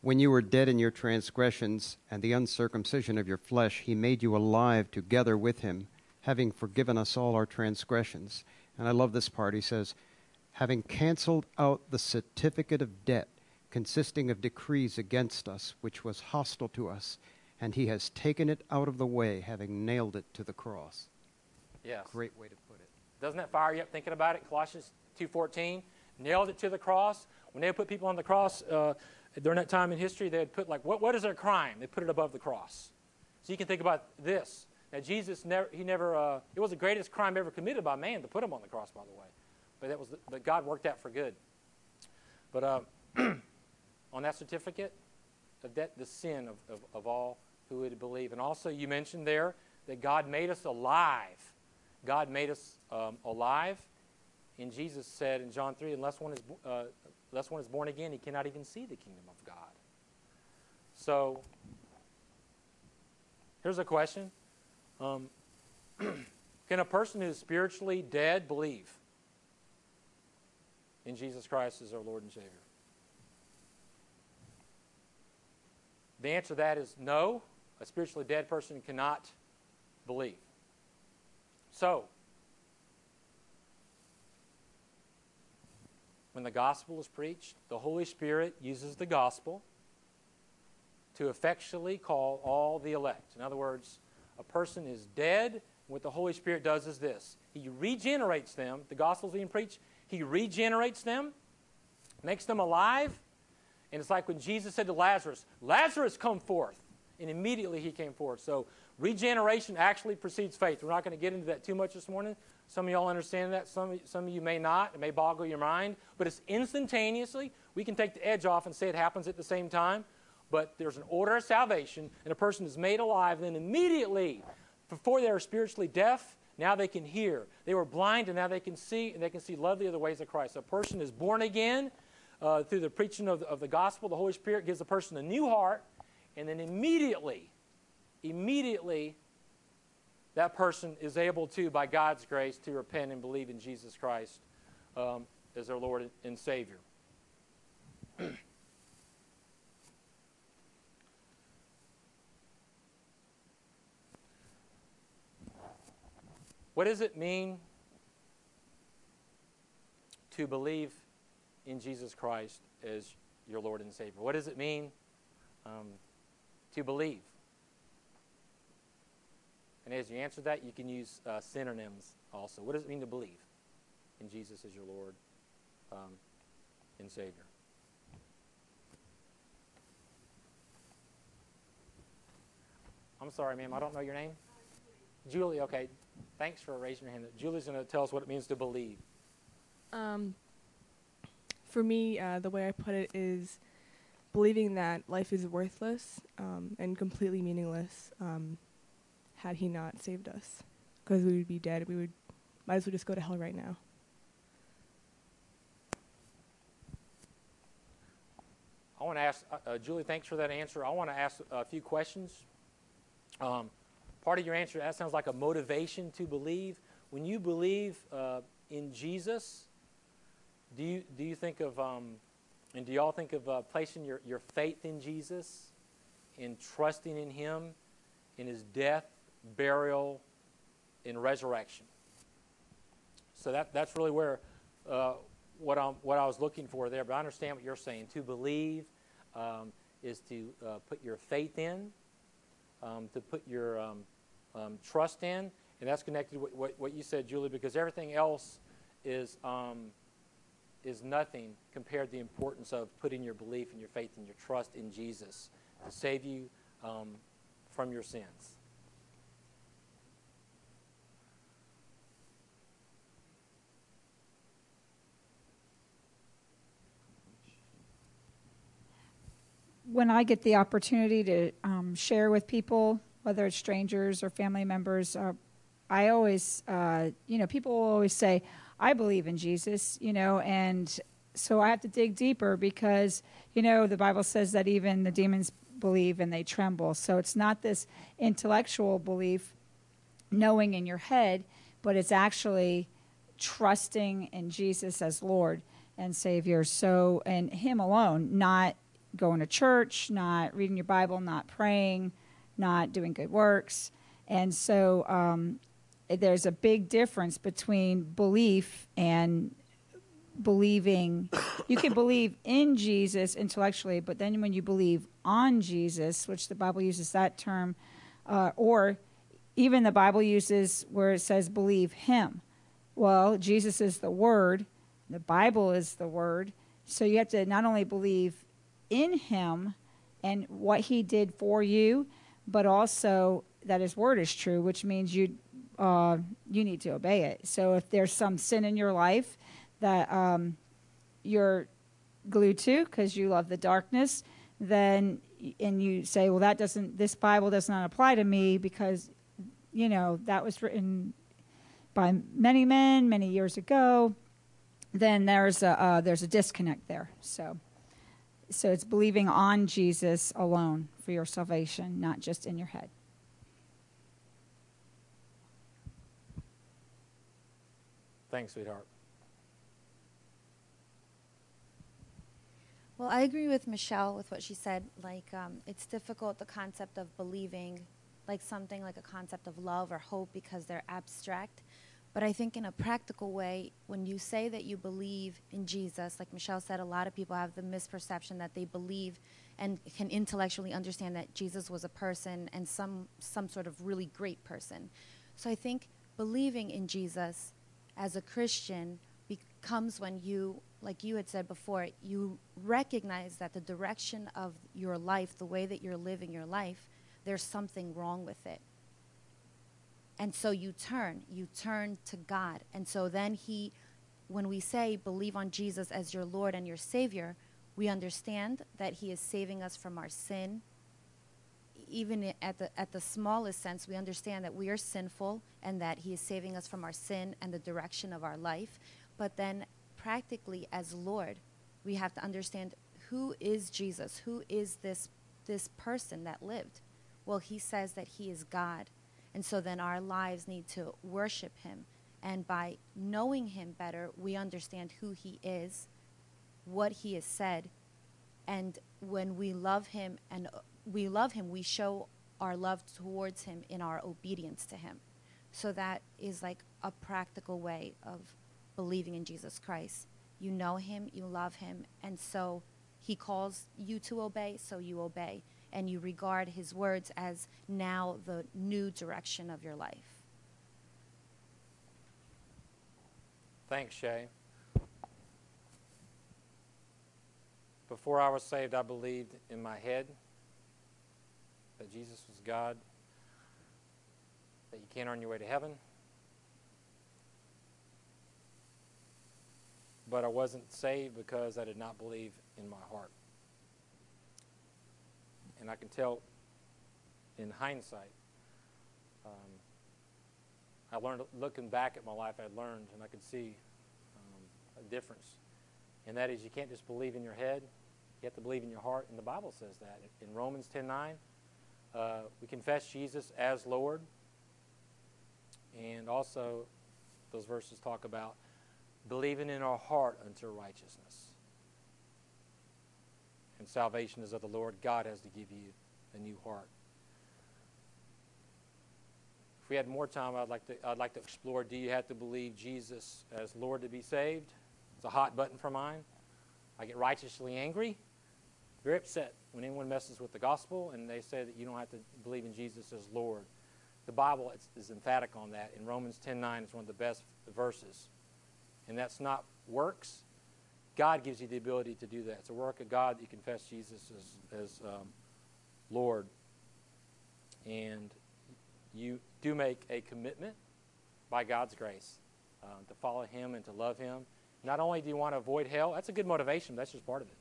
When you were dead in your transgressions and the uncircumcision of your flesh, he made you alive together with him, having forgiven us all our transgressions. And I love this part. He says, Having canceled out the certificate of debt consisting of decrees against us, which was hostile to us, and he has taken it out of the way, having nailed it to the cross. Yes. Great way to. Doesn't that fire you up thinking about it? Colossians 2.14, nailed it to the cross. When they put people on the cross uh, during that time in history, they would put, like, what, what is their crime? They put it above the cross. So you can think about this. Now, Jesus never, he never, uh, it was the greatest crime ever committed by man to put him on the cross, by the way. But, that was the, but God worked out for good. But uh, on that certificate, of that, the sin of, of, of all who would believe. And also, you mentioned there that God made us alive. God made us um, alive. And Jesus said in John 3, unless one, is, uh, unless one is born again, he cannot even see the kingdom of God. So, here's a question um, Can a person who is spiritually dead believe in Jesus Christ as our Lord and Savior? The answer to that is no. A spiritually dead person cannot believe. So, when the gospel is preached, the Holy Spirit uses the gospel to effectually call all the elect. In other words, a person is dead. What the Holy Spirit does is this He regenerates them. The gospel is being preached. He regenerates them, makes them alive. And it's like when Jesus said to Lazarus, Lazarus, come forth. And immediately he came forth. So regeneration actually precedes faith. We're not going to get into that too much this morning. Some of y'all understand that. Some, some of you may not. It may boggle your mind. But it's instantaneously. We can take the edge off and say it happens at the same time. But there's an order of salvation, and a person is made alive, then immediately, before they were spiritually deaf, now they can hear. They were blind, and now they can see, and they can see lovely of the ways of Christ. A person is born again uh, through the preaching of the, of the gospel. The Holy Spirit gives a person a new heart, and then immediately, immediately, that person is able to, by God's grace, to repent and believe in Jesus Christ um, as their Lord and Savior. what does it mean to believe in Jesus Christ as your Lord and Savior? What does it mean um, to believe? And as you answer that, you can use uh, synonyms also. What does it mean to believe in Jesus as your Lord um, and Savior? I'm sorry, ma'am. I don't know your name. Julie. Okay. Thanks for raising your hand. Julie's going to tell us what it means to believe. Um, for me, uh, the way I put it is believing that life is worthless um, and completely meaningless um, had He not saved us, because we would be dead. We would might as well just go to hell right now. I want to ask uh, uh, Julie. Thanks for that answer. I want to ask a few questions. Um, part of your answer that sounds like a motivation to believe. When you believe uh, in Jesus, do you, do you think of, um, and do y'all think of uh, placing your, your faith in Jesus, in trusting in Him, in His death, burial, and resurrection? So that, that's really where uh, what, I'm, what I was looking for there. But I understand what you're saying. To believe um, is to uh, put your faith in, um, to put your um, um, trust in, and that's connected with what, what you said, Julie, because everything else is um, is nothing compared to the importance of putting your belief and your faith and your trust in Jesus to save you um, from your sins. When I get the opportunity to um, share with people, whether it's strangers or family members, uh, I always, uh, you know, people will always say, I believe in Jesus, you know, and so I have to dig deeper because, you know, the Bible says that even the demons believe and they tremble. So it's not this intellectual belief, knowing in your head, but it's actually trusting in Jesus as Lord and Savior. So, and Him alone, not going to church, not reading your Bible, not praying, not doing good works. And so, um, there's a big difference between belief and believing. You can believe in Jesus intellectually, but then when you believe on Jesus, which the Bible uses that term, uh, or even the Bible uses where it says believe him. Well, Jesus is the Word, the Bible is the Word, So you have to not only believe in him and what he did for you, but also that his word is true, which means you uh, you need to obey it. So if there's some sin in your life that um, you're glued to because you love the darkness, then and you say, well, that doesn't this Bible does not apply to me because you know that was written by many men many years ago. Then there's a uh, there's a disconnect there. So so it's believing on Jesus alone for your salvation, not just in your head. Thanks, sweetheart. Well, I agree with Michelle with what she said. Like, um, it's difficult the concept of believing, like something like a concept of love or hope, because they're abstract. But I think in a practical way, when you say that you believe in Jesus, like Michelle said, a lot of people have the misperception that they believe and can intellectually understand that Jesus was a person and some some sort of really great person. So I think believing in Jesus as a Christian becomes when you, like you had said before, you recognize that the direction of your life, the way that you're living your life, there's something wrong with it. And so you turn, you turn to God. And so then He, when we say believe on Jesus as your Lord and your Savior, we understand that He is saving us from our sin. Even at the, at the smallest sense, we understand that we are sinful and that He is saving us from our sin and the direction of our life. But then, practically, as Lord, we have to understand who is Jesus? Who is this, this person that lived? Well, He says that He is God. And so then our lives need to worship him. And by knowing him better, we understand who he is, what he has said. And when we love him and we love him, we show our love towards him in our obedience to him. So that is like a practical way of believing in Jesus Christ. You know him, you love him, and so he calls you to obey, so you obey and you regard his words as now the new direction of your life. Thanks, Shay. Before I was saved, I believed in my head that Jesus was God, that you can't earn your way to heaven. But I wasn't saved because I did not believe in my heart. And I can tell in hindsight, um, I learned, looking back at my life, I learned and I could see um, a difference. And that is you can't just believe in your head, you have to believe in your heart. And the Bible says that. In Romans 10 9, uh, we confess Jesus as Lord. And also, those verses talk about believing in our heart unto righteousness. And salvation is of the Lord. God has to give you a new heart. If we had more time, I'd like to, I'd like to explore do you have to believe Jesus as Lord to be saved? It's a hot button for mine. I get righteously angry, very upset when anyone messes with the gospel and they say that you don't have to believe in Jesus as Lord. The Bible is, is emphatic on that. In Romans 10:9, it's one of the best verses. And that's not works. God gives you the ability to do that. It's a work of God that you confess Jesus as, as um, Lord. And you do make a commitment by God's grace uh, to follow Him and to love Him. Not only do you want to avoid hell, that's a good motivation, that's just part of it.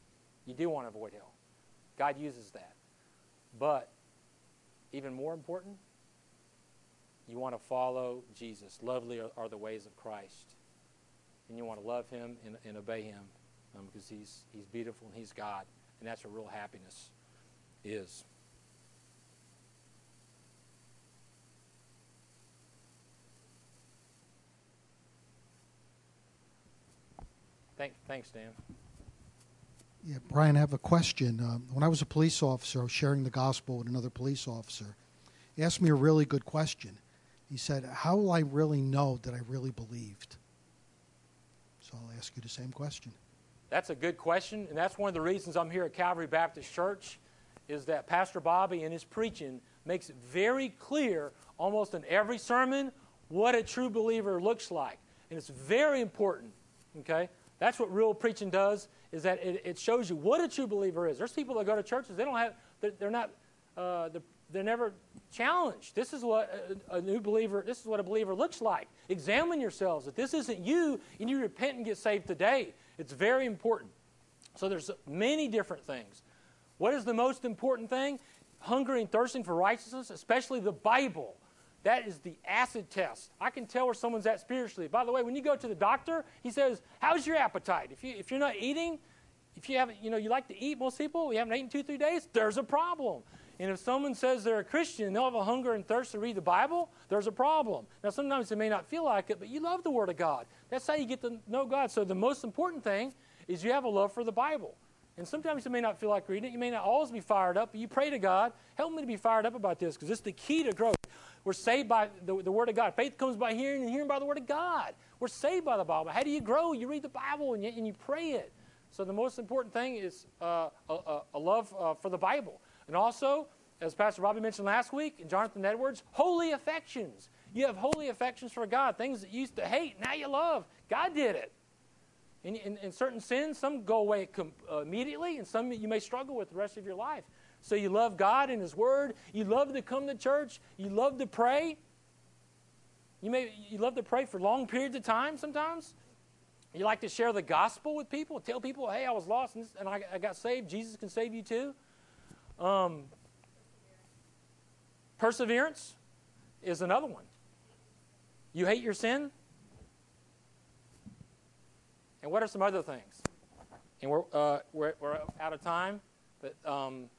You do want to avoid hell. God uses that. But even more important, you want to follow Jesus. Lovely are, are the ways of Christ. And you want to love Him and, and obey Him um, because he's, he's beautiful and He's God. And that's where real happiness is. Thank, thanks, Dan. Yeah, Brian, I have a question. Um, when I was a police officer, I was sharing the gospel with another police officer. He asked me a really good question. He said, How will I really know that I really believed? So I'll ask you the same question. That's a good question, and that's one of the reasons I'm here at Calvary Baptist Church, is that Pastor Bobby in his preaching makes it very clear, almost in every sermon, what a true believer looks like. And it's very important, okay? That's what real preaching does, is that it, it shows you what a true believer is. There's people that go to churches, they don't have, they're, they're not, uh, they're, they're never challenged. This is what a, a new believer, this is what a believer looks like. Examine yourselves. If this isn't you, and you repent and get saved today, it's very important. So there's many different things. What is the most important thing? Hungry and thirsting for righteousness, especially the Bible. That is the acid test. I can tell where someone's at spiritually. By the way, when you go to the doctor, he says, "How's your appetite?" If you if you're not eating, if you haven't, you know, you like to eat. Most people, you haven't eaten two three days. There's a problem. And if someone says they're a Christian they'll have a hunger and thirst to read the Bible, there's a problem. Now, sometimes they may not feel like it, but you love the Word of God. That's how you get to know God. So the most important thing is you have a love for the Bible. And sometimes you may not feel like reading it. You may not always be fired up, but you pray to God, help me to be fired up about this because it's the key to growth. We're saved by the, the Word of God. Faith comes by hearing and hearing by the Word of God. We're saved by the Bible. How do you grow? You read the Bible and you, and you pray it. So the most important thing is uh, a, a, love uh, for the Bible. And also, as Pastor Robbie mentioned last week, and Jonathan Edwards, holy affections. You have holy affections for God, things that you used to hate, now you love. God did it. In certain sins, some go away com- uh, immediately, and some you may struggle with the rest of your life. So you love God and His Word. You love to come to church. You love to pray. You may you love to pray for long periods of time sometimes. You like to share the gospel with people, tell people, hey, I was lost and, this, and I, I, got saved. Jesus can save you too. Um, perseverance is another one. You hate your sin? And what are some other things? And we're, uh, we're, we're out of time, but um,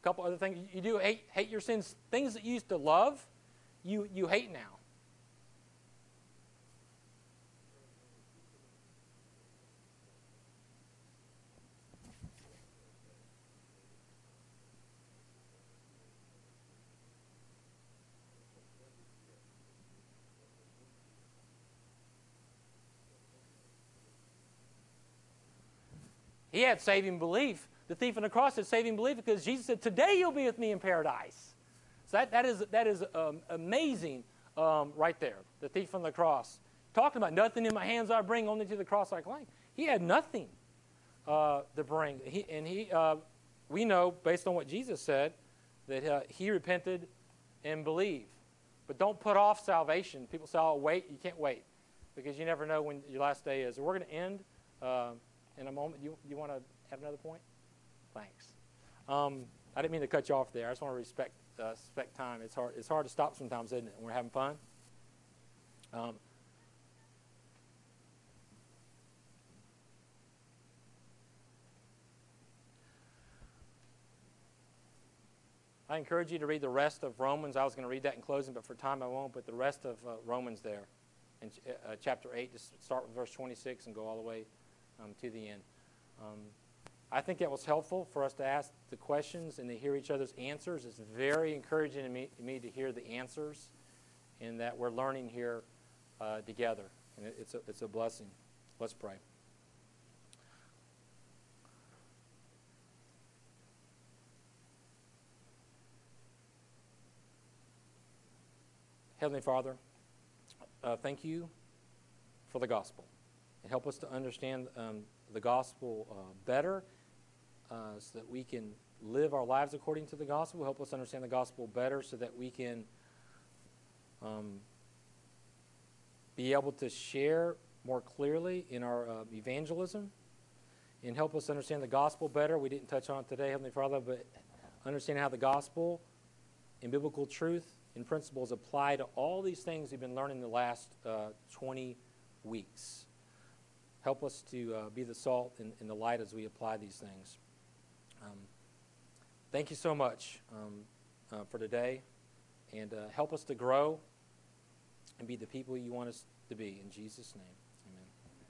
a couple other things. You do hate, hate your sins. Things that you used to love, you, you hate now. He had saving belief. The thief on the cross had saving belief because Jesus said, Today you'll be with me in paradise. So that, that is, that is um, amazing um, right there. The thief on the cross. Talking about nothing in my hands I bring, only to the cross I cling. He had nothing uh, to bring. He, and he, uh, we know, based on what Jesus said, that uh, he repented and believed. But don't put off salvation. People say, oh, wait. You can't wait because you never know when your last day is. we're going to end. In a moment. You, you want to have another point? Thanks. Um, I didn't mean to cut you off there. I just want to respect, uh, respect time. It's hard, it's hard to stop sometimes, isn't it? When we're having fun. Um, I encourage you to read the rest of Romans. I was going to read that in closing, but for time I won't. But the rest of uh, Romans there in uh, chapter 8, just start with verse 26 and go all the way um, to the end. Um, I think that was helpful for us to ask the questions and to hear each other's answers. It's very encouraging to me, to, me to hear the answers and that we're learning here uh, together. And it, it's, a, it's a blessing. Let's pray. Heavenly Father, uh, thank you for the gospel help us to understand um, the gospel uh, better uh, so that we can live our lives according to the gospel. Help us understand the gospel better so that we can um, be able to share more clearly in our uh, evangelism and help us understand the gospel better. We didn't touch on it today, Heavenly Father, but understanding how the gospel and biblical truth and principles apply to all these things we've been learning the last uh, 20 weeks. Help us to uh, be the salt and, and, the light as we apply these things. Um, thank you so much um, uh, for today, and uh, help us to grow and be the people you want us to be. In Jesus' name.